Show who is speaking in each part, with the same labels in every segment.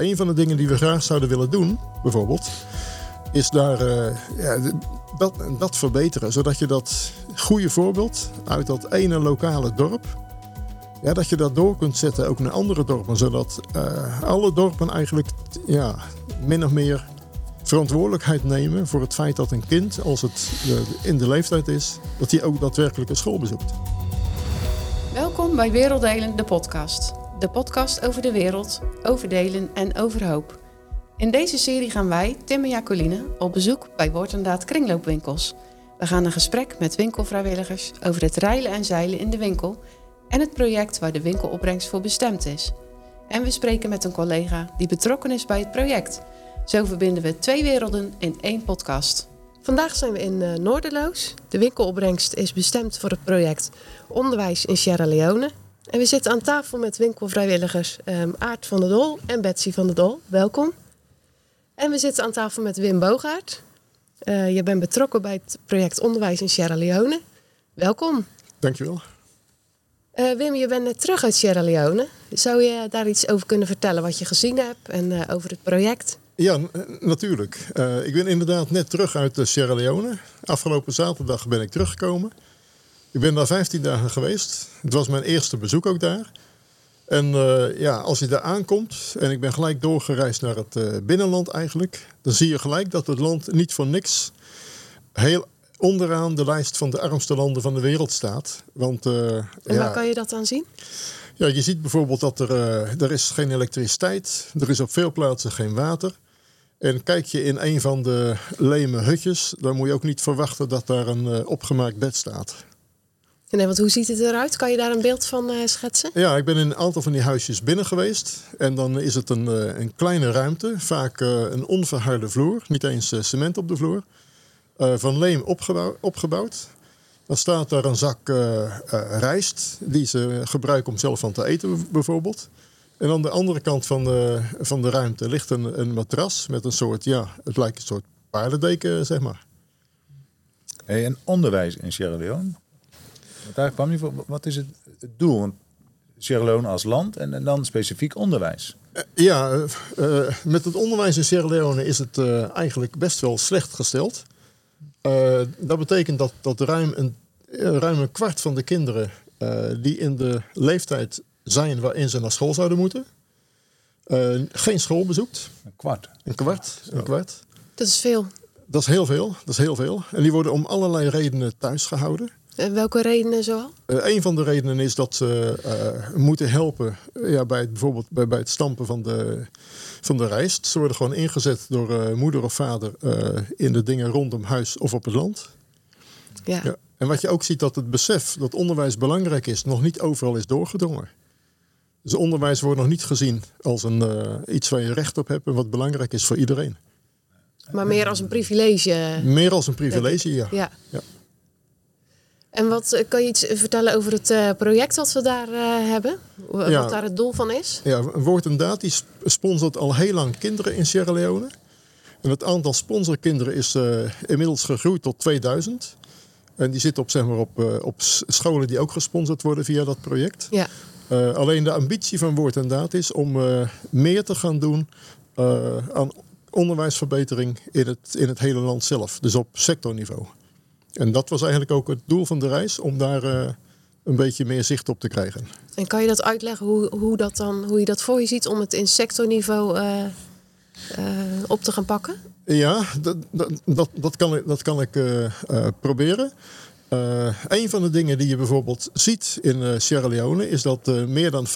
Speaker 1: Een van de dingen die we graag zouden willen doen, bijvoorbeeld, is daar uh, ja, dat, dat verbeteren. Zodat je dat goede voorbeeld uit dat ene lokale dorp, ja, dat je dat door kunt zetten ook naar andere dorpen. Zodat uh, alle dorpen eigenlijk ja, min of meer verantwoordelijkheid nemen voor het feit dat een kind, als het in de leeftijd is, dat hij ook daadwerkelijk een school bezoekt.
Speaker 2: Welkom bij Werelddelen, de podcast. De podcast over de wereld, over delen en over hoop. In deze serie gaan wij, Tim en Jacoline, op bezoek bij Woord kringloopwinkels. We gaan een gesprek met winkelvrijwilligers over het reilen en zeilen in de winkel en het project waar de winkelopbrengst voor bestemd is. En we spreken met een collega die betrokken is bij het project. Zo verbinden we twee werelden in één podcast. Vandaag zijn we in uh, Noorderloos. De winkelopbrengst is bestemd voor het project Onderwijs in Sierra Leone. En we zitten aan tafel met winkelvrijwilligers um, Aart van der Dol en Betsy van der Dol. Welkom. En we zitten aan tafel met Wim Bogaert. Uh, je bent betrokken bij het project Onderwijs in Sierra Leone. Welkom.
Speaker 1: Dankjewel.
Speaker 2: Uh, Wim, je bent net terug uit Sierra Leone. Zou je daar iets over kunnen vertellen wat je gezien hebt en uh, over het project?
Speaker 1: Ja, natuurlijk. Ik ben inderdaad net terug uit Sierra Leone. Afgelopen zaterdag ben ik teruggekomen. Ik ben daar 15 dagen geweest. Het was mijn eerste bezoek ook daar. En uh, ja, als je daar aankomt en ik ben gelijk doorgereisd naar het uh, binnenland eigenlijk, dan zie je gelijk dat het land niet voor niks heel onderaan de lijst van de armste landen van de wereld staat. Want,
Speaker 2: uh, en waar ja, kan je dat dan zien?
Speaker 1: Ja, je ziet bijvoorbeeld dat er, er is geen elektriciteit, er is op veel plaatsen geen water. En kijk je in een van de leme hutjes, dan moet je ook niet verwachten dat daar een opgemaakt bed staat.
Speaker 2: Nee, want hoe ziet het eruit? Kan je daar een beeld van uh, schetsen?
Speaker 1: Ja, ik ben in een aantal van die huisjes binnen geweest. En dan is het een, uh, een kleine ruimte, vaak uh, een onverharde vloer, niet eens cement op de vloer. van leem opgebouw, opgebouwd. Dan staat daar een zak rijst, die ze gebruiken om zelf van te eten bijvoorbeeld. En aan de andere kant van de, van de ruimte ligt een, een matras met een soort, ja, het lijkt een soort paardendeken, zeg maar.
Speaker 3: Hey, en onderwijs in Sierra Leone? Daar kwam je voor. Wat is het, het doel? Want Sierra Leone als land en, en dan specifiek onderwijs.
Speaker 1: Uh, ja, uh, met het onderwijs in Sierra Leone is het uh, eigenlijk best wel slecht gesteld. dat betekent dat, dat ruim, een, ruim een kwart van de kinderen die in de leeftijd zijn waarin ze naar school zouden moeten, geen school bezoekt.
Speaker 3: Een kwart.
Speaker 1: Een kwart. Een kwart.
Speaker 2: Dat is veel.
Speaker 1: Dat is heel veel. Dat is heel veel. En die worden om allerlei redenen thuis gehouden.
Speaker 2: En welke redenen zoal?
Speaker 1: Uh, een van de redenen is dat ze uh, moeten helpen ja, bij het, bijvoorbeeld bij, bij het stampen van de, van de rijst. Ze worden gewoon ingezet door moeder of vader in de dingen rondom huis of op het land.
Speaker 2: Ja. ja.
Speaker 1: En wat je ook ziet dat het besef dat onderwijs belangrijk is, nog niet overal is doorgedrongen. Dus onderwijs wordt nog niet gezien als een, iets waar je recht op hebt en wat belangrijk is voor iedereen.
Speaker 2: Maar meer als een privilege.
Speaker 1: Meer als een privilege, ja.
Speaker 2: ja. ja. En wat eh, kan je iets vertellen over het uh, project wat we daar uh, hebben? Wat ja, daar het doel van is?
Speaker 1: Ja, Woord en Daad die sponsort al heel lang kinderen in Sierra Leone. En het aantal sponsorkinderen is uh, inmiddels gegroeid tot 2000. En die zitten op, zeg maar, op, op scholen die ook gesponsord worden via dat project.
Speaker 2: Ja.
Speaker 1: alleen de ambitie van Woord en Daad is om meer te gaan doen aan onderwijsverbetering in het, in het hele land zelf. Dus op sectorniveau. En dat was eigenlijk ook het doel van de reis, om daar uh, een beetje meer zicht op te krijgen.
Speaker 2: En kan je dat uitleggen hoe, hoe, dat dan, hoe je dat voor je ziet om het in sectorniveau uh, uh, op te gaan pakken?
Speaker 1: Ja, dat, dat, dat kan ik, dat kan ik proberen. een van de dingen die je bijvoorbeeld ziet in Sierra Leone is dat meer dan 50%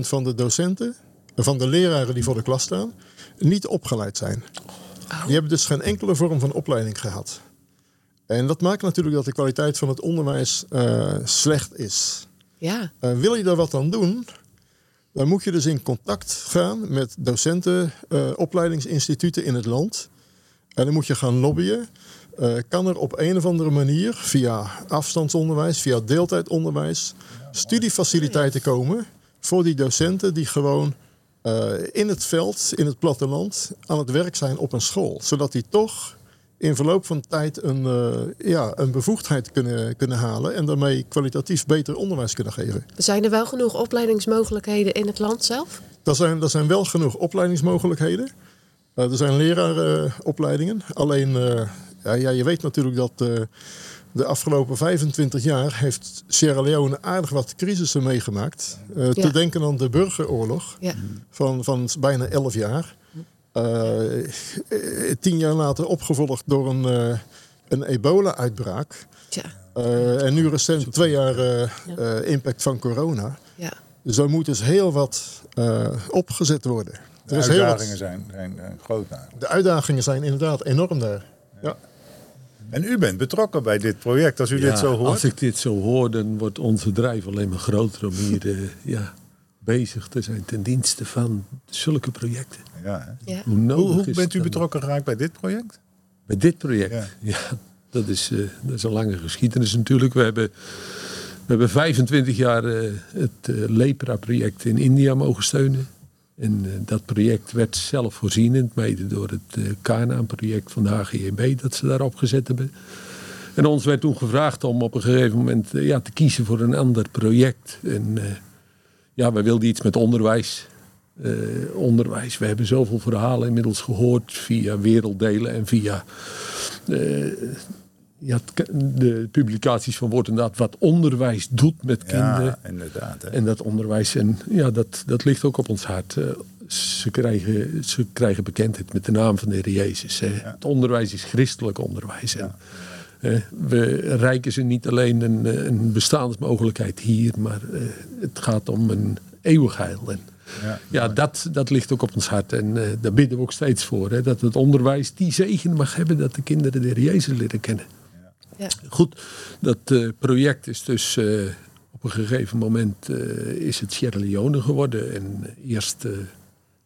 Speaker 1: van de docenten, van de leraren die voor de klas staan, niet opgeleid zijn. Oh. Die hebben dus geen enkele vorm van opleiding gehad. En dat maakt natuurlijk dat de kwaliteit van het onderwijs uh, slecht is.
Speaker 2: Ja.
Speaker 1: Uh, wil je daar wat aan doen, dan moet je dus in contact gaan met docenten, uh, opleidingsinstituten in het land. En dan moet je gaan lobbyen. kan er op een of andere manier, via afstandsonderwijs, via deeltijdonderwijs, studiefaciliteiten komen voor die docenten die gewoon in het veld, in het platteland, aan het werk zijn op een school. Zodat die toch in verloop van tijd een, uh, ja, een bevoegdheid kunnen, kunnen halen en daarmee kwalitatief beter onderwijs kunnen geven.
Speaker 2: Zijn er wel genoeg opleidingsmogelijkheden in het land zelf?
Speaker 1: Er zijn, er zijn wel genoeg opleidingsmogelijkheden. Eh, er zijn leraaropleidingen. Alleen, eh, ja, ja, je weet natuurlijk dat eh, de afgelopen 25 jaar heeft Sierra Leone aardig wat crisissen meegemaakt. Eh,
Speaker 2: Ja.
Speaker 1: Te denken aan de burgeroorlog
Speaker 2: Ja.
Speaker 1: van, van bijna 11 jaar. Eh, tien jaar later opgevolgd door een, eh, een ebola-uitbraak. Eh, en nu recent twee jaar eh, eh, impact van corona.
Speaker 2: ja.
Speaker 1: Dus daar moet dus heel wat eh, opgezet worden.
Speaker 3: De
Speaker 1: Er is heel wat,
Speaker 3: uitdagingen zijn, zijn, zijn groot daar.
Speaker 1: de uitdagingen zijn inderdaad enorm daar. Ja.
Speaker 3: En u bent betrokken bij dit project, als u dit zo hoort.
Speaker 4: Als ik dit zo hoor, dan wordt onze drijf alleen maar groter om hier eh, ja, bezig te zijn ten dienste van zulke projecten.
Speaker 3: Ja, hè.
Speaker 2: ja.
Speaker 4: Hoe,
Speaker 3: Hoe, bent u betrokken geraakt bij dit project?
Speaker 4: Bij dit project?
Speaker 3: Ja.
Speaker 4: Ja, dat, is, eh, dat is een lange geschiedenis natuurlijk. We hebben, we hebben 25 jaar eh, het eh, Lepra-project in India mogen steunen. En eh, dat project werd zelf voorzienend, mede door het uh, Kanaan-project van de HGB dat ze daar opgezet hebben. En ons werd toen gevraagd om op een gegeven moment ja, te kiezen voor een ander project. En eh, ja, wij wilden iets met onderwijs. Eh, onderwijs. We hebben zoveel verhalen inmiddels gehoord via werelddelen en via eh, ja, de publicaties van Woord en Daad. Wat onderwijs doet met kinderen.
Speaker 3: Ja, inderdaad. Hè.
Speaker 4: En dat onderwijs, en ja, dat, dat ligt ook op ons hart. Eh, ze, krijgen, ze krijgen bekendheid met de naam van de Heer Jezus. Het onderwijs is christelijk onderwijs. En, eh, we reiken ze niet alleen een, eh, een bestaansmogelijkheid hier, maar eh, het gaat om een eeuwigheil. En,
Speaker 3: Ja,
Speaker 4: ja, dat, dat ligt ook op ons hart. En eh, daar bidden we ook steeds voor. Hè, dat het onderwijs die zegen mag hebben dat de kinderen de Heer Jezus leren kennen.
Speaker 2: Ja.
Speaker 4: Goed, dat eh, project is dus eh, op een gegeven moment eh, is het Sierra Leone geworden. En eerst eh,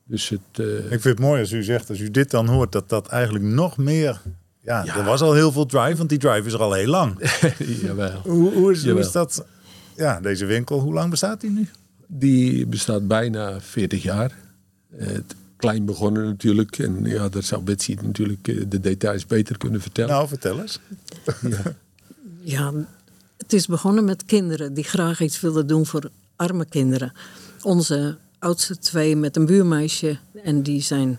Speaker 4: dus het... eh,
Speaker 3: Ik vind het mooi als u zegt, als u dit dan hoort, dat dat eigenlijk nog meer... Ja,
Speaker 4: Ja.
Speaker 3: er was al heel veel drive, want die drive is er al heel lang.
Speaker 4: jawel.
Speaker 3: Hoe, hoe, is, hoe is dat? Ja, deze winkel, hoe lang bestaat die nu?
Speaker 4: Die bestaat bijna 40 jaar. Het klein begonnen natuurlijk. En ja, daar zou Betsy natuurlijk eh, de details beter kunnen vertellen.
Speaker 3: Nou, vertel eens.
Speaker 5: Ja, het is begonnen met kinderen die graag iets wilden doen voor arme kinderen. Onze oudste twee met een buurmeisje. En die zijn.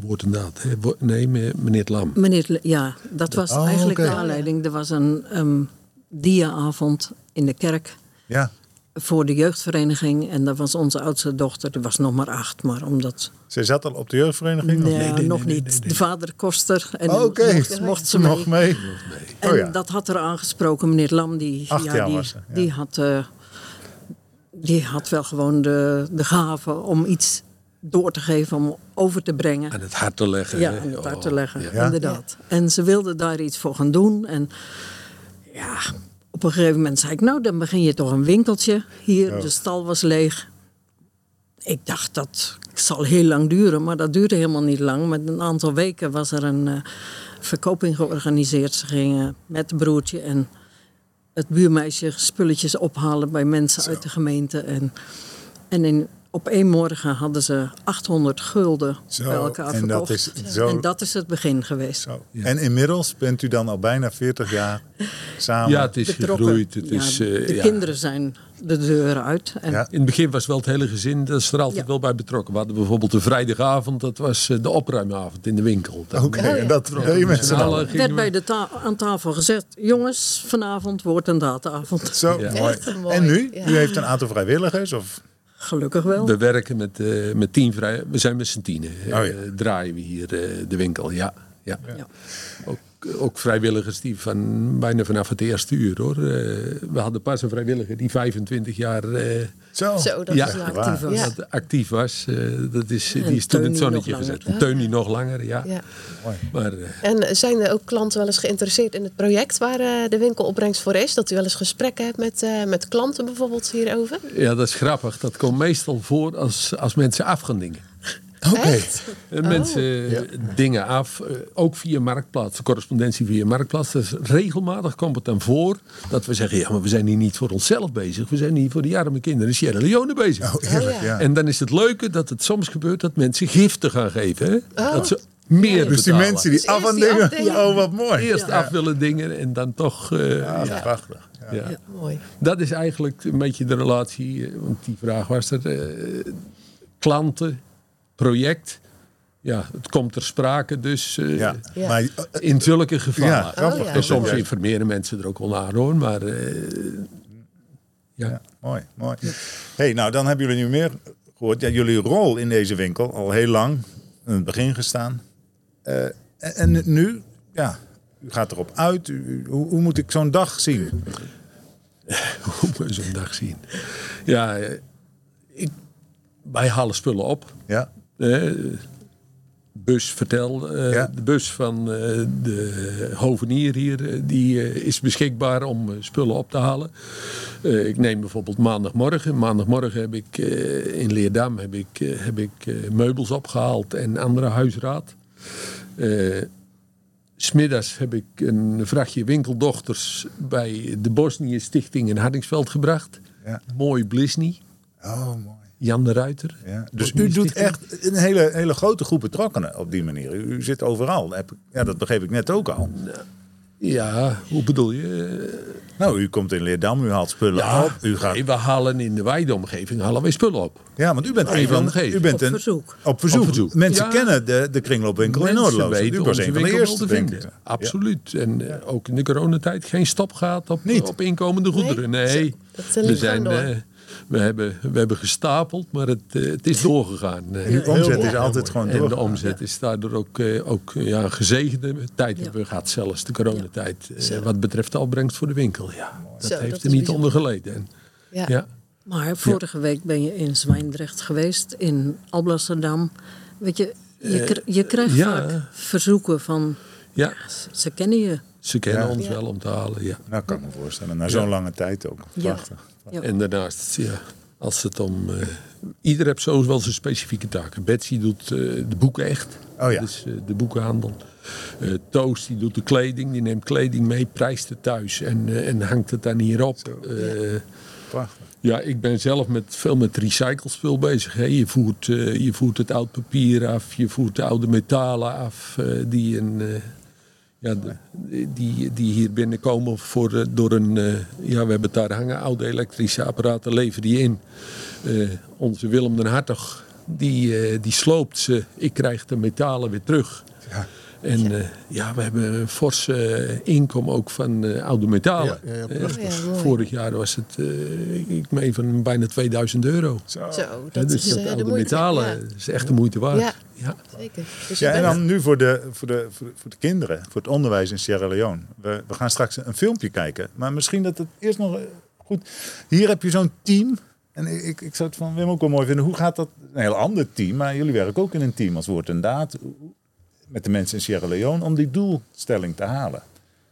Speaker 4: Woord en daad. Hè? Nee, me- meneer Lam.
Speaker 5: Meneer, ja, dat was
Speaker 3: Oh,
Speaker 5: eigenlijk de aanleiding. Er was een um, dia-avond in de kerk
Speaker 3: Ja,
Speaker 5: voor de jeugdvereniging. En dat was onze oudste dochter, die was nog maar acht. Maar omdat.
Speaker 3: zij zat al op de jeugdvereniging?
Speaker 5: Nee, nog niet. De vader koster. En
Speaker 3: Oh, Oké,
Speaker 5: mocht, mocht ze mee.
Speaker 3: nog mee.
Speaker 5: En
Speaker 3: Oh ja.
Speaker 5: dat had er aangesproken, meneer Lam. Die,
Speaker 3: Acht
Speaker 5: ja,
Speaker 3: jaar
Speaker 5: die,
Speaker 3: was ze, ja.
Speaker 5: die, had, eh, die had wel gewoon de, de gave om iets door te geven, om over te brengen.
Speaker 4: Aan het hart te leggen.
Speaker 5: Ja, aan het hart
Speaker 4: Oh,
Speaker 5: te leggen,
Speaker 4: ja.
Speaker 5: inderdaad. En ze wilde daar iets voor gaan doen. En ja, op een gegeven moment zei ik, nou dan begin je toch een winkeltje. Hier, de stal was leeg. Ik dacht dat zal heel lang duren, maar dat duurde helemaal niet lang. Met een aantal weken was er een eh, verkoping georganiseerd. Ze gingen met het broertje en het buurmeisje spulletjes ophalen bij mensen uit de gemeente. En, en in, op één morgen hadden ze 800 gulden
Speaker 3: Zo,
Speaker 5: bij elkaar
Speaker 3: en dat
Speaker 5: verkocht.
Speaker 3: is zo-
Speaker 5: En dat is het begin geweest.
Speaker 3: Zo. En inmiddels bent u dan al bijna 40 jaar samen.
Speaker 4: Ja, het is
Speaker 5: Betrokken.
Speaker 4: gegroeid. Het
Speaker 5: Ja,
Speaker 4: is, eh,
Speaker 5: de
Speaker 4: ja.
Speaker 5: kinderen zijn de deuren uit. En
Speaker 3: Ja.
Speaker 4: In het begin was wel het hele gezin, dat is er altijd
Speaker 5: Ja.
Speaker 4: wel bij betrokken. We hadden bijvoorbeeld de vrijdagavond, dat was eh, de opruimavond in de winkel.
Speaker 3: Oké, en dat deed je met z'n
Speaker 4: allen.
Speaker 5: werd
Speaker 4: we-
Speaker 5: bij de ta- aan tafel gezet: jongens, vanavond wordt een dataavond.
Speaker 3: Zo,
Speaker 4: Ja.
Speaker 3: mooi.
Speaker 2: Mooi,
Speaker 3: En nu?
Speaker 2: ja.
Speaker 3: U heeft een aantal vrijwilligers? Of?
Speaker 5: Gelukkig wel.
Speaker 4: We werken met, eh, met tien vrij. We zijn met z'n tienen. eh,
Speaker 3: Oh ja.
Speaker 4: draaien we hier eh, de winkel. Ja, ja.
Speaker 5: Ja.
Speaker 4: Ook, ook vrijwilligers die van bijna vanaf het eerste uur hoor. Eh, we hadden pas een vrijwilliger die 25 jaar eh,
Speaker 3: Zo.
Speaker 2: Zo, dat
Speaker 4: Ja.
Speaker 2: is lang.
Speaker 3: Actief
Speaker 5: was.
Speaker 2: Ja.
Speaker 4: dat actief was. Dat is, die is toen het zonnetje
Speaker 5: nog
Speaker 4: gezet. Teunie nog langer, ja. Maar eh,
Speaker 2: En zijn er ook klanten wel eens geïnteresseerd in het project waar de winkelopbrengst voor is? Dat u wel eens gesprekken hebt met, eh, met klanten bijvoorbeeld hierover?
Speaker 4: ja, dat is grappig. Dat komt meestal voor als, als mensen af gaan dingen.
Speaker 3: Oké.
Speaker 2: Echt?
Speaker 4: Eh, Mensen eh, dingen af, eh, ook via Marktplaats, correspondentie via Marktplaats. Dus regelmatig komt het dan voor dat we zeggen: ja, maar we zijn hier niet voor onszelf bezig. We zijn hier voor die arme kinderen in Sierra Leone bezig.
Speaker 3: Oh, eerlijk,
Speaker 2: Oh, ja.
Speaker 4: En dan is het leuke dat het soms gebeurt dat mensen giften gaan geven. Hè? Dat ze meer
Speaker 3: Dus die
Speaker 4: betalen.
Speaker 3: mensen die
Speaker 2: Dus
Speaker 3: af aan dingen.
Speaker 2: afdingen.
Speaker 3: Oh, wat mooi.
Speaker 4: Eerst af willen dingen en dan toch. eh,
Speaker 3: Ja,
Speaker 4: ja.
Speaker 3: prachtig. Ja.
Speaker 4: Ja.
Speaker 2: Mooi.
Speaker 4: Dat is eigenlijk een beetje de relatie, want die vraag was er. klanten, project. Ja, het komt ter sprake dus eh,
Speaker 3: Ja.
Speaker 2: Ja.
Speaker 3: Maar, eh,
Speaker 4: in zulke gevallen.
Speaker 3: Ja, grappig.
Speaker 2: Oh.
Speaker 4: En soms
Speaker 3: Ja.
Speaker 4: informeren mensen er ook wel naar hoor, maar eh, ja.
Speaker 3: Ja, mooi, mooi. hey, nou dan hebben jullie nu meer gehoord. Ja, jullie rol in deze winkel al heel lang in het begin gestaan. Eh, en, en nu, ja, u gaat erop uit. U- hoe, hoe moet ik zo'n dag zien?
Speaker 4: Hoe moet je zo'n dag zien? Ja, eh, ik, wij halen spullen op.
Speaker 3: Ja,
Speaker 4: Eh, bus, vertel. eh,
Speaker 3: Ja.
Speaker 4: De bus van eh, de hovenier hier eh, die, eh, is beschikbaar om eh, spullen op te halen. Eh, ik neem bijvoorbeeld maandagmorgen. Maandagmorgen heb ik eh, in Leerdam heb ik, eh, heb ik eh, meubels opgehaald en andere huisraad. Eh, Smiddags heb ik een vrachtje winkeldochters bij de Bosnië Stichting in Hardingsveld gebracht.
Speaker 3: Ja.
Speaker 4: Mooi Blisny,
Speaker 3: oh mooi.
Speaker 4: Jan de Ruiter.
Speaker 3: Ja. Dus u doet echt een hele, hele grote groep betrokkenen op die manier. U, u zit overal. Ja, dat begreep ik net ook al.
Speaker 4: Ja, hoe bedoel je?
Speaker 3: Nou, u komt in Leerdam, u haalt spullen op. U gaat...
Speaker 4: nee, we halen in de wijdomgeving halen wij spullen op.
Speaker 3: Ja, want u bent een
Speaker 4: Even
Speaker 3: van... U bent
Speaker 5: Op
Speaker 3: een,
Speaker 5: verzoek.
Speaker 3: Op verzoek.
Speaker 4: Op verzoek.
Speaker 3: Mensen
Speaker 4: Ja.
Speaker 3: kennen de, de kringloopwinkel in
Speaker 4: Mensen
Speaker 3: Noordloos.
Speaker 4: weten
Speaker 3: U was
Speaker 4: onze
Speaker 3: een van de eerste,
Speaker 4: te vinden. Absoluut. En eh, ook in de coronatijd geen stop gehad op,
Speaker 3: Niet?
Speaker 4: op inkomende goederen. Nee,
Speaker 2: Dat, eh,
Speaker 4: we,
Speaker 2: liep
Speaker 4: zijn, eh, we, hebben, we hebben gestapeld, maar het, eh, het is doorgegaan. Eh,
Speaker 3: Uw omzet is altijd gewoon
Speaker 4: en de
Speaker 3: doorgegaan.
Speaker 4: omzet is daardoor ook, eh, ook ja, een gezegende tijd hebben we gehad. Zelfs de coronatijd. eh, wat betreft de opbrengst voor de winkel. Ja, dat
Speaker 2: Zo,
Speaker 4: heeft
Speaker 2: dat
Speaker 4: er niet
Speaker 2: bijzonder.
Speaker 4: onder geleden. En,
Speaker 2: Ja.
Speaker 4: ja.
Speaker 5: Maar vorige week ben je in Zwijndrecht geweest, in Alblasserdam. Weet je, je, kr- je krijgt
Speaker 4: ja.
Speaker 5: vaak verzoeken van,
Speaker 4: ja,
Speaker 5: ze kennen je.
Speaker 4: ze kennen
Speaker 3: Ja.
Speaker 4: ons
Speaker 2: Ja.
Speaker 4: wel om te halen. Ja.
Speaker 3: Nou, kan ik me voorstellen. Na zo'n lange tijd ook.
Speaker 5: Ja.
Speaker 3: Prachtig.
Speaker 5: Ja.
Speaker 4: En daarnaast, ja, als het om. eh, ieder heeft zo wel zijn specifieke taken. Betsy doet eh, de boeken echt.
Speaker 3: Oh ja.
Speaker 4: Dus eh, de boekenhandel. Toast die doet de kleding. Die neemt kleding mee, prijst het thuis en, en hangt het dan hierop.
Speaker 3: Prachtig.
Speaker 4: ja, ik ben zelf met, veel met recyclespul bezig. Hè. Je, voert, je voert het oud papier af, je voert de oude metalen af die, een, ja, die, die hier binnenkomen voor, eh, door een... eh, ja, we hebben daar hangen, oude elektrische apparaten leveren die in. Eh, onze Willem den Hartog, die, die sloopt ze. Ik krijg de metalen weer terug. En eh, ja, we hebben een fors eh, inkomen ook van eh, oude metalen.
Speaker 1: Ja.
Speaker 4: Vorig jaar was het, eh, ik meen van bijna 2000 euro.
Speaker 3: Zo.
Speaker 2: Dat
Speaker 4: dus
Speaker 2: is
Speaker 4: dat oude metalen
Speaker 2: Ja,
Speaker 4: is echt de moeite waard.
Speaker 2: Ja.
Speaker 4: Ja.
Speaker 2: zeker. Dus
Speaker 3: Ja, en dan nu voor de, voor, de, voor, de, voor de kinderen, voor het onderwijs in Sierra Leone. We, we gaan straks een filmpje kijken. Maar misschien dat het eerst nog goed... Hier heb je zo'n team. En ik, ik, ik zou het van Wim ook wel mooi vinden. Hoe gaat dat? Een heel ander team, maar jullie werken ook in een team als woord en daad. Met de mensen in Sierra Leone om die doelstelling te halen.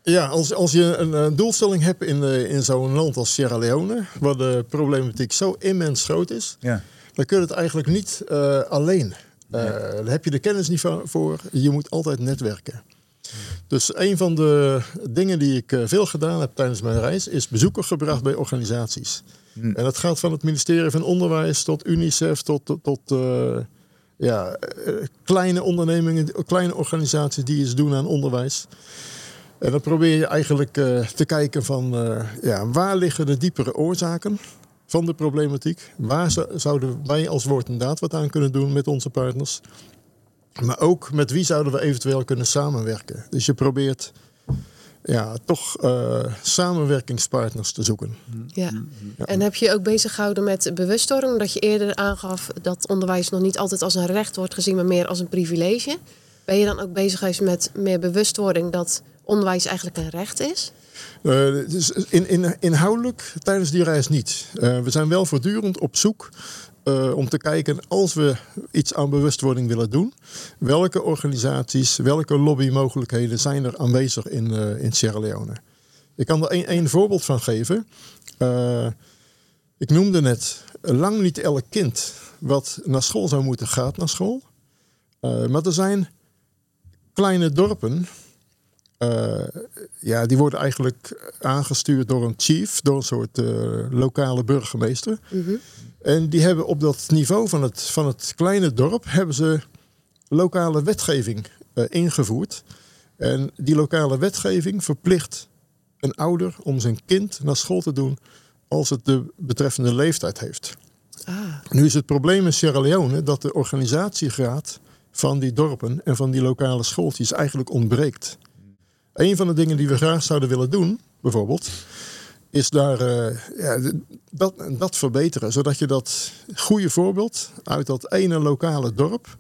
Speaker 1: Ja, als, als je een, eh, doelstelling hebt in, eh, in zo'n land als Sierra Leone, waar de problematiek zo immens groot is,
Speaker 3: Ja.
Speaker 1: dan kun je het eigenlijk niet eh, alleen. Eh, Daar heb je de kennis niet voor. Je moet altijd netwerken. Dus een van de dingen die ik veel gedaan heb tijdens mijn reis, is bezoeken gebracht bij organisaties. En dat gaat van het ministerie van Onderwijs tot UNICEF tot, tot, tot, ja, eh, kleine ondernemingen, kleine organisaties die iets doen aan onderwijs. En dan probeer je eigenlijk eh, te kijken van eh, ja, waar liggen de diepere oorzaken van de problematiek? Waar zou- zouden wij als woord en daad wat aan kunnen doen met onze partners? Maar ook met wie zouden we eventueel kunnen samenwerken? Dus je probeert ja, toch eh, samenwerkingspartners te zoeken.
Speaker 2: Ja. En heb je je ook bezig gehouden met bewustwording? Omdat je eerder aangaf dat onderwijs nog niet altijd als een recht wordt gezien, maar meer als een privilege. Ben je dan ook bezig geweest met meer bewustwording dat onderwijs eigenlijk een recht is?
Speaker 1: Eh, dus in, in, inhoudelijk tijdens die reis niet. Eh, we zijn wel voortdurend op zoek eh, om te kijken als we iets aan bewustwording willen doen. Welke organisaties, welke lobbymogelijkheden zijn er aanwezig in, eh, in Sierra Leone? Ik kan er één voorbeeld van geven. Eh, ik noemde net, lang niet elk kind wat naar school zou moeten gaat naar school. Maar er zijn kleine dorpen eh, ja, die worden eigenlijk aangestuurd door een chief, door een soort eh, lokale burgemeester. En die hebben op dat niveau van het, van het kleine dorp hebben ze lokale wetgeving eh, ingevoerd. En die lokale wetgeving verplicht een ouder om zijn kind naar school te doen als het de betreffende leeftijd heeft.
Speaker 2: Ah,
Speaker 1: Nu is het probleem in Sierra Leone dat de organisatiegraad van die dorpen en van die lokale schooltjes eigenlijk ontbreekt. Een van de dingen die we graag zouden willen doen, bijvoorbeeld, is daar eh, ja, dat, dat verbeteren. Zodat je dat goede voorbeeld uit dat ene lokale dorp,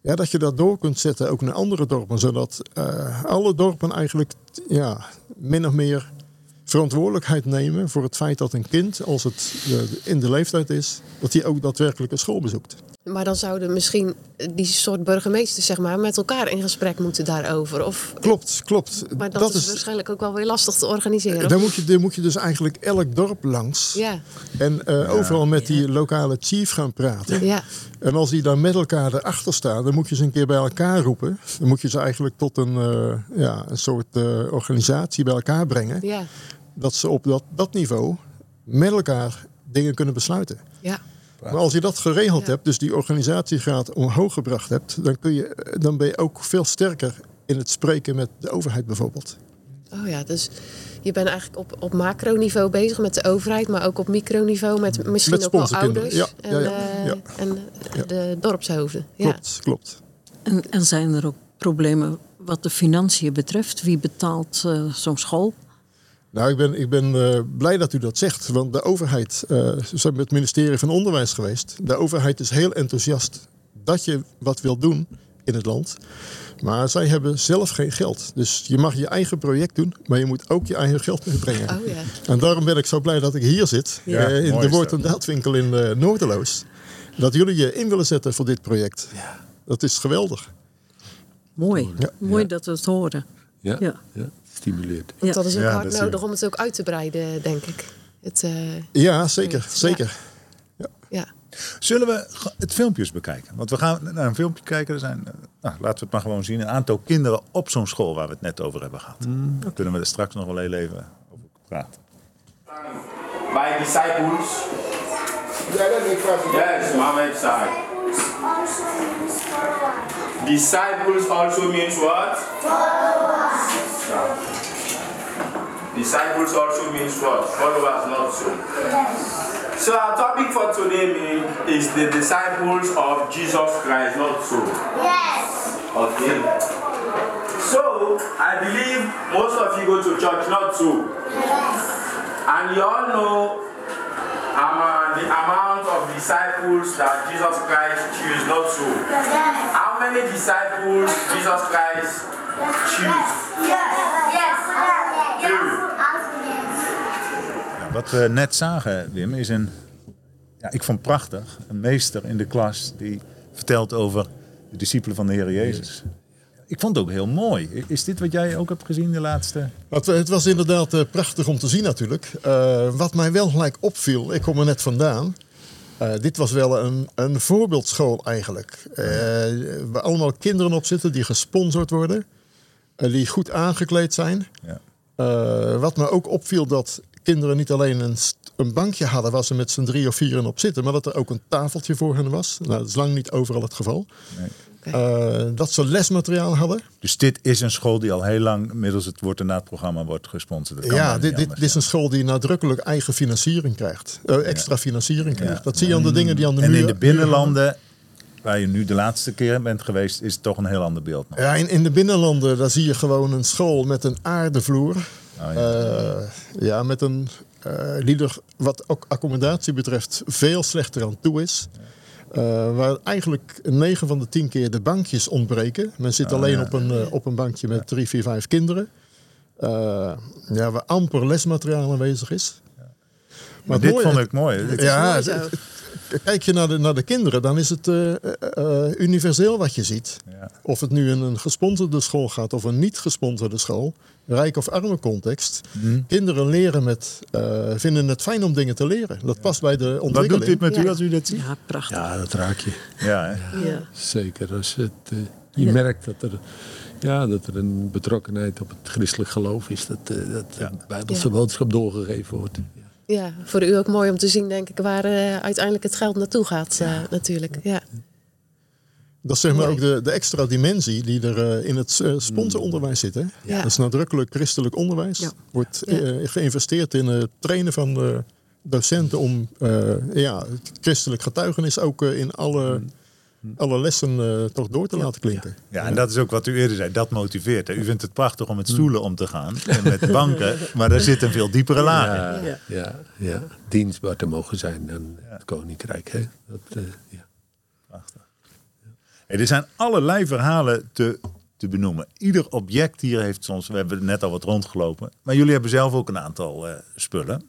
Speaker 1: ja, dat je dat door kunt zetten ook naar andere dorpen. Zodat eh, alle dorpen eigenlijk ja, min of meer verantwoordelijkheid nemen voor het feit dat een kind, als het eh, in de leeftijd is, dat hij ook daadwerkelijk een school bezoekt.
Speaker 2: Maar dan zouden misschien die soort burgemeesters zeg maar, met elkaar in gesprek moeten daarover. Of,
Speaker 1: Klopt, klopt.
Speaker 2: maar dat, is, waarschijnlijk ook wel weer lastig te organiseren.
Speaker 1: dan moet, je, dan moet je dus eigenlijk elk dorp langs
Speaker 2: Ja,
Speaker 1: en eh, overal met die lokale chief gaan praten.
Speaker 2: ja,
Speaker 1: En als die dan met elkaar erachter staan, dan moet je ze een keer bij elkaar roepen. Dan moet je ze eigenlijk tot een, eh, ja, een soort eh, organisatie bij elkaar brengen.
Speaker 2: ja,
Speaker 1: Dat ze op dat, dat niveau met elkaar dingen kunnen besluiten.
Speaker 2: ja.
Speaker 1: Maar als je dat geregeld
Speaker 2: Ja.
Speaker 1: hebt, dus die organisatiegraad omhoog gebracht hebt, dan, kun je, dan ben je ook veel sterker in het spreken met de overheid bijvoorbeeld.
Speaker 2: Oh ja, dus je bent eigenlijk op, op macroniveau bezig met de overheid, maar ook op microniveau met misschien
Speaker 1: Met
Speaker 2: ook wel ouders
Speaker 1: ja,
Speaker 2: en,
Speaker 1: ja, ja,
Speaker 2: eh,
Speaker 1: ja.
Speaker 2: en eh, de dorpshoofden. Ja.
Speaker 1: Klopt, klopt.
Speaker 5: En, en zijn er ook problemen wat de financiën betreft? Wie betaalt eh, zo'n school?
Speaker 1: Nou, ik ben, ik ben eh, blij dat u dat zegt. Want de overheid, eh we zijn met het ministerie van Onderwijs geweest. De overheid is heel enthousiast dat je wat wil doen in het land. Maar zij hebben zelf geen geld. Dus je mag je eigen project doen, maar je moet ook je eigen geld meebrengen.
Speaker 2: Oh ja.
Speaker 1: En daarom ben ik zo blij dat ik hier zit,
Speaker 3: Ja,
Speaker 1: eh, in de Woord- en Daadwinkel in eh Noorderloos. Dat jullie je in willen zetten voor dit project. Dat is geweldig.
Speaker 5: Mooi.
Speaker 1: Ja.
Speaker 5: Mooi dat we het horen.
Speaker 4: Ja,
Speaker 5: Ja.
Speaker 4: Ja. stimuleert.
Speaker 5: Ja.
Speaker 2: Dat is ook
Speaker 3: Ja,
Speaker 2: hard nodig
Speaker 3: ook-
Speaker 2: om het ook uit te breiden, denk ik. Het, eh,
Speaker 1: Ja, zeker.
Speaker 2: Ja.
Speaker 1: zeker.
Speaker 2: ja.
Speaker 3: Zullen we het filmpje eens bekijken? Want we gaan naar een filmpje kijken. Er zijn, eh, nou, laten we het maar gewoon zien. Een aantal kinderen op zo'n school waar we het net over hebben gehad. Daar kunnen we er straks nog wel heel even over praten.
Speaker 6: My disciples. Yes, Muhammad side. Disciples also means what? Disciples also means what? Followers, not so. So our topic for today is the disciples of Jesus Christ, not so.
Speaker 7: Yes.
Speaker 6: Okay. So I believe most of you go to church, not so. Yes. And you all know um, the amount of disciples that Jesus Christ chose, not so. Yes. How many disciples Jesus Christ choose?
Speaker 7: Yes. Yes.
Speaker 3: Wat we net zagen, Wim, is een... Ja, ik vond prachtig. Een meester in de klas die vertelt over de discipelen van de Heer Jezus. Ik vond het ook heel mooi. Is dit wat jij ook hebt gezien de laatste...
Speaker 1: Het, het was inderdaad eh, prachtig om te zien natuurlijk. Eh, wat mij wel gelijk opviel, ik kom er net vandaan. eh, dit was wel een, een voorbeeldschool eigenlijk. Eh, waar allemaal kinderen op zitten die gesponsord worden. eh, die goed aangekleed zijn.
Speaker 3: Ja.
Speaker 1: Eh, wat me ook opviel dat kinderen niet alleen een, een bankje hadden waar ze met z'n drie of vieren op zitten. Maar dat er ook een tafeltje voor hen was. Nou, dat is lang niet overal het geval.
Speaker 3: Nee.
Speaker 1: Eh, dat ze lesmateriaal hadden.
Speaker 3: Dus dit is een school die al heel lang middels het Wordt en Naad programma wordt gesponsord.
Speaker 1: Ja, dit, dit, is een school die nadrukkelijk eigen financiering krijgt. Eh, extra financiering krijgt.
Speaker 3: Ja.
Speaker 1: Dat zie je aan de dingen die aan de
Speaker 3: En
Speaker 1: muur...
Speaker 3: in de binnenlanden, waar je nu de laatste keer bent geweest, is het toch een heel ander beeld. nog.
Speaker 1: Ja, in, in de binnenlanden daar zie je gewoon een school met een aardevloer.
Speaker 3: Oh, ja.
Speaker 1: Eh, ja, met een... eh die er, wat ook accommodatie betreft, veel slechter aan toe is. Eh, waar eigenlijk 9 van de 10 keer de bankjes ontbreken. Men zit
Speaker 3: Oh,
Speaker 1: alleen
Speaker 3: ja.
Speaker 1: op, een, eh, op een bankje met 3, 4, 5 kinderen. Eh, ja, waar amper lesmateriaal aanwezig is.
Speaker 3: maar
Speaker 1: het
Speaker 3: dit
Speaker 1: mooie-
Speaker 3: vond ik mooi. Dit-
Speaker 1: Ja,
Speaker 2: mooi
Speaker 1: het- kijk je naar de, naar de kinderen, dan is het eh, eh, eh, universeel wat je ziet.
Speaker 3: Ja.
Speaker 1: Of het nu in een gesponsorde school gaat of een niet gesponsorde school, rijk of arme context.
Speaker 3: Mhm.
Speaker 1: Kinderen leren met, eh, vinden het fijn om dingen te leren. Dat past bij de
Speaker 3: Wat doet
Speaker 1: ontwikkeling.
Speaker 3: dit met u als u dat ziet?
Speaker 5: Ja, prachtig.
Speaker 4: Ja, dat raak je.
Speaker 3: Ja.
Speaker 4: Zeker. Als het, je merkt dat er, ja, dat er een betrokkenheid op het christelijk geloof is. Dat, eh, dat de Bijbelse
Speaker 2: Ja.
Speaker 4: boodschap doorgegeven wordt. Ja.
Speaker 2: voor u ook mooi om te zien, denk ik, waar eh, uiteindelijk het geld naartoe gaat, eh, natuurlijk. Ja.
Speaker 1: Dat is zeg maar ook de, de extra dimensie die er eh, in het sponsoronderwijs zit. Hè?
Speaker 2: Ja.
Speaker 1: Dat is nadrukkelijk christelijk onderwijs.
Speaker 5: Ja.
Speaker 1: Wordt
Speaker 2: Ja.
Speaker 1: eh, geïnvesteerd in het trainen van de docenten om eh, ja, het christelijk getuigenis ook in alle, alle lessen eh, toch door te laten klinken.
Speaker 3: Ja, en dat is ook wat u eerder zei. Dat motiveert. hè. U vindt het prachtig om met stoelen om te gaan en met banken. Maar daar zit een veel diepere laag in.
Speaker 4: Ja, ja, ja. dienstbaar te mogen zijn aan het koninkrijk. Hè? Dat, eh, ja.
Speaker 3: Hey, er zijn allerlei verhalen te, te benoemen. Ieder object hier heeft soms, we hebben net al wat rondgelopen, maar jullie hebben zelf ook een aantal eh, spullen.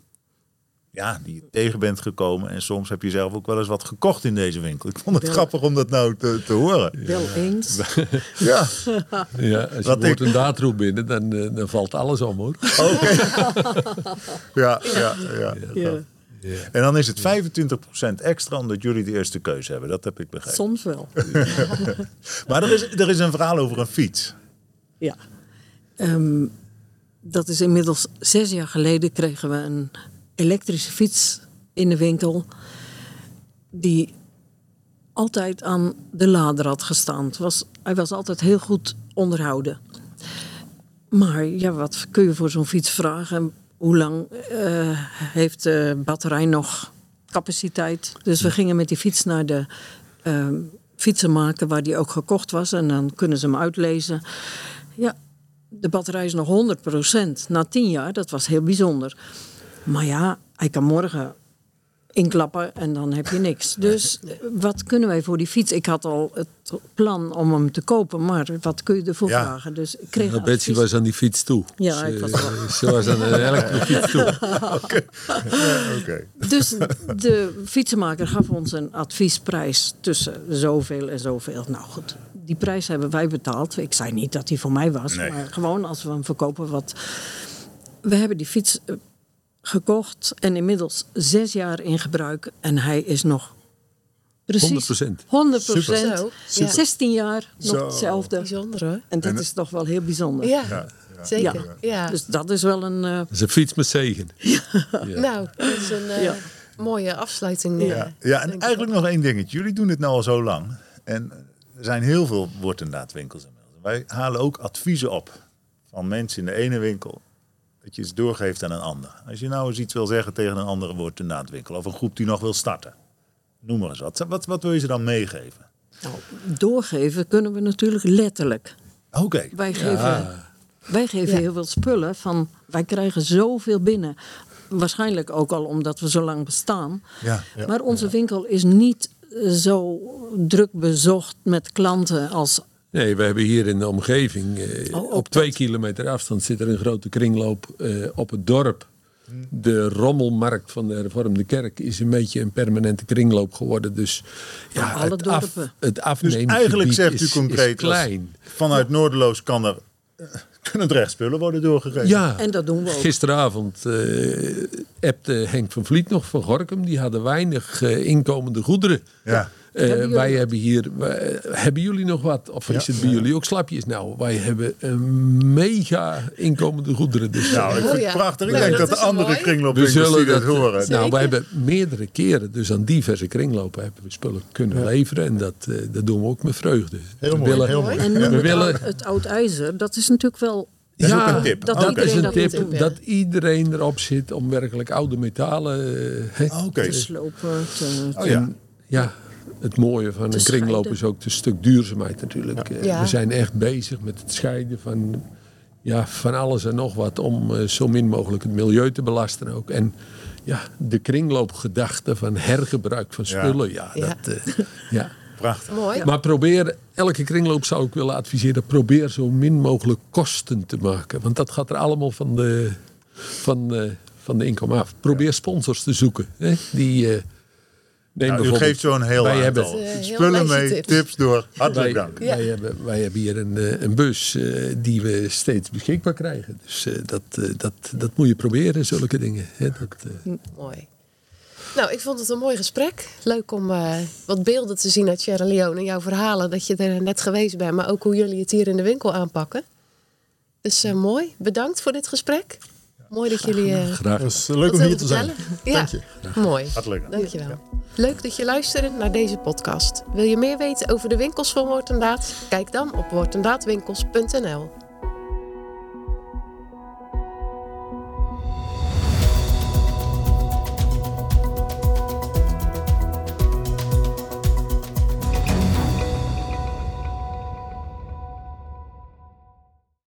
Speaker 3: Ja, die je tegen bent gekomen. En soms heb je zelf ook wel eens wat gekocht in deze winkel. Ik vond het
Speaker 5: Wel.
Speaker 3: grappig om dat nou te, te horen.
Speaker 5: Wel eens.
Speaker 3: Ja,
Speaker 4: Ja, als je
Speaker 3: Wat
Speaker 4: wordt
Speaker 3: ik-
Speaker 4: een daadroep binnen, dan, eh, dan valt alles om hoor.
Speaker 3: oké. ja, ja, ja,
Speaker 5: Ja.
Speaker 3: En dan is het 25% extra omdat jullie de eerste keuze hebben. Dat heb ik begrepen.
Speaker 5: Soms wel.
Speaker 3: Maar er is, er is een verhaal over een fiets.
Speaker 5: Ja. Ehm, dat is inmiddels zes jaar geleden kregen we een elektrische fiets in de winkel. Die altijd aan de lader had gestaan. Was, hij was altijd heel goed onderhouden. Maar ja, wat kun je voor zo'n fiets vragen? Hoe lang eh, heeft de batterij nog capaciteit? Dus we gingen met die fiets naar de ehm, fietsenmaker waar die ook gekocht was. En dan kunnen ze hem uitlezen. Ja, de batterij is nog 100% na 10 jaar. Dat was heel bijzonder. Maar ja, hij kan morgen inklappen en dan heb je niks. Dus wat kunnen wij voor die fiets? Ik had al het plan om hem te kopen, maar wat kun je ervoor
Speaker 3: Ja.
Speaker 5: vragen? Dus ik kreeg
Speaker 4: Nou, Betsy was aan die fiets toe.
Speaker 5: Ja,
Speaker 4: Ze,
Speaker 5: ik was wel-
Speaker 4: ze was aan een elektrofiets toe.
Speaker 3: Oké.
Speaker 5: Dus de fietsenmaker gaf ons een adviesprijs tussen zoveel en zoveel. Nou goed, die prijs hebben wij betaald. Ik zei niet dat die voor mij was,
Speaker 3: Nee.
Speaker 5: maar gewoon als we hem verkopen wat. We hebben die fiets eh, gekocht en inmiddels zes jaar in gebruik en hij is nog precies
Speaker 4: 100%.
Speaker 5: 100
Speaker 2: Zo, ja.
Speaker 5: 16 jaar nog
Speaker 3: Zo.
Speaker 5: hetzelfde.
Speaker 2: Bijzonder hoor.
Speaker 5: En dat is toch wel heel bijzonder.
Speaker 2: Ja, zeker. Ja.
Speaker 5: Dus dat is wel een. eh,
Speaker 4: Dat is een fiets met zegen.
Speaker 2: Nou, dat is een eh,
Speaker 5: Ja.
Speaker 2: mooie afsluiting. eh,
Speaker 3: Ja, ja en eigenlijk nog één dingetje. Jullie doen het nou al zo lang. En er zijn heel veel woordindaadwinkels inmiddels. Wij halen ook adviezen op van mensen in de ene winkel. Dat je iets doorgeeft aan een ander. Als je nou eens iets wil zeggen tegen een andere woordindaadwinkel. Of een groep die nog wil starten. Noem maar eens wat. Wat, wat wil je ze dan meegeven?
Speaker 5: nou, doorgeven kunnen we natuurlijk letterlijk.
Speaker 3: Oké.
Speaker 5: Wij geven, wij geven
Speaker 2: Ja.
Speaker 5: heel veel spullen van. Wij krijgen zoveel binnen. Waarschijnlijk ook al omdat we zo lang bestaan.
Speaker 3: Ja.
Speaker 5: Maar onze winkel is niet eh, zo druk bezocht met klanten als.
Speaker 4: Nee, we hebben hier in de omgeving, eh,
Speaker 5: Oh,
Speaker 4: op twee kilometer afstand, zit er een grote kringloop eh, op het dorp. De rommelmarkt van de hervormde kerk is een beetje een permanente kringloop geworden. Dus ja,
Speaker 5: alle
Speaker 4: het, af,
Speaker 5: dorpen.
Speaker 4: het
Speaker 3: Dus
Speaker 4: afnemen
Speaker 3: eigenlijk zegt u
Speaker 4: is,
Speaker 3: concreet.
Speaker 4: is klein.
Speaker 3: Vanuit Noorderloos kan er, eh, kunnen er echt spullen worden doorgegeven.
Speaker 4: Ja,
Speaker 5: En dat doen we ook.
Speaker 4: gisteravond eh appte Henk van Vliet nog van Gorkum. Die hadden weinig inkomende goederen.
Speaker 3: Ja.
Speaker 4: Eh,
Speaker 5: Hebben
Speaker 4: wij hebben hier, wij- hebben jullie nog wat? Of is het bij jullie ook slapjes? Nou, wij hebben een mega inkomende goederen. Dus
Speaker 3: Nou, ik vind
Speaker 2: Oh ja.
Speaker 3: het prachtig. Ik
Speaker 2: Nou,
Speaker 3: denk
Speaker 2: dat
Speaker 3: dat de
Speaker 2: is
Speaker 3: andere
Speaker 2: mooi.
Speaker 4: we
Speaker 3: kringloopwinkels
Speaker 4: zullen
Speaker 3: dat
Speaker 4: dat.
Speaker 3: horen.
Speaker 4: Nou, wij hebben meerdere keren, dus aan diverse kringlopen hebben we spullen kunnen leveren. En dat, eh, dat doen we ook met vreugde.
Speaker 1: Heel
Speaker 4: we
Speaker 1: mooi,
Speaker 4: willen,
Speaker 1: heel mooi.
Speaker 5: En
Speaker 4: We
Speaker 5: het,
Speaker 4: willen-
Speaker 5: oud, het oud ijzer, dat is natuurlijk wel.
Speaker 3: Dat is
Speaker 4: Ja,
Speaker 3: ook een tip.
Speaker 5: dat
Speaker 3: Oké.
Speaker 4: Dat is
Speaker 5: iedereen
Speaker 4: een
Speaker 5: dat
Speaker 4: tip dat iedereen erop zit om werkelijk oude metalen. eh,
Speaker 3: Oké.
Speaker 5: te slopen. Te,
Speaker 3: Oh ja.
Speaker 4: En ja, het mooie van een kringloop
Speaker 5: scheiden.
Speaker 4: is ook de stuk duurzaamheid natuurlijk. Eh,
Speaker 2: Ja.
Speaker 4: We zijn echt bezig met het scheiden van, ja, van alles en nog wat om eh, zo min mogelijk het milieu te belasten ook. En ja, de kringloopgedachte van hergebruik van spullen, ja,
Speaker 2: Ja.
Speaker 4: dat... eh, ja.
Speaker 3: Prachtig.
Speaker 2: Mooi.
Speaker 4: Maar probeer, elke kringloop zou ik willen adviseren, probeer zo min mogelijk kosten te maken. Want dat gaat er allemaal van de, van, eh, van de inkomen af. Probeer sponsors te zoeken. Hè? Die, eh neem
Speaker 3: Nou, u geeft zo'n heel
Speaker 4: wij
Speaker 3: aantal
Speaker 4: hebben-
Speaker 2: Eh, heel
Speaker 3: spullen mee,
Speaker 2: tips.
Speaker 3: tips, door. Hartelijk
Speaker 4: wij,
Speaker 3: dank.
Speaker 4: wij, hebben, wij hebben hier een, eh, een bus eh, die we steeds beschikbaar krijgen. Dus dat, dat, dat moet je proberen, zulke dingen. Hè? Dat, eh,
Speaker 2: Mooi. Nou, ik vond het een mooi gesprek. Leuk om eh, wat beelden te zien uit Sierra Leone. Jouw verhalen, dat je er net geweest bent. Maar ook hoe jullie het hier in de winkel aanpakken. Dus eh, mooi. Bedankt voor dit gesprek. Mooi dat jullie eh
Speaker 4: graag.
Speaker 1: Het is leuk om hier te zijn.
Speaker 2: Ja,
Speaker 1: Dank je.
Speaker 2: mooi.
Speaker 3: Hartelijk dank.
Speaker 2: Dankjewel. Leuk dat je luisterde naar deze podcast. Wil je meer weten over de winkels van Woord en Daad? Kijk dan op woordendaadwinkels.nl.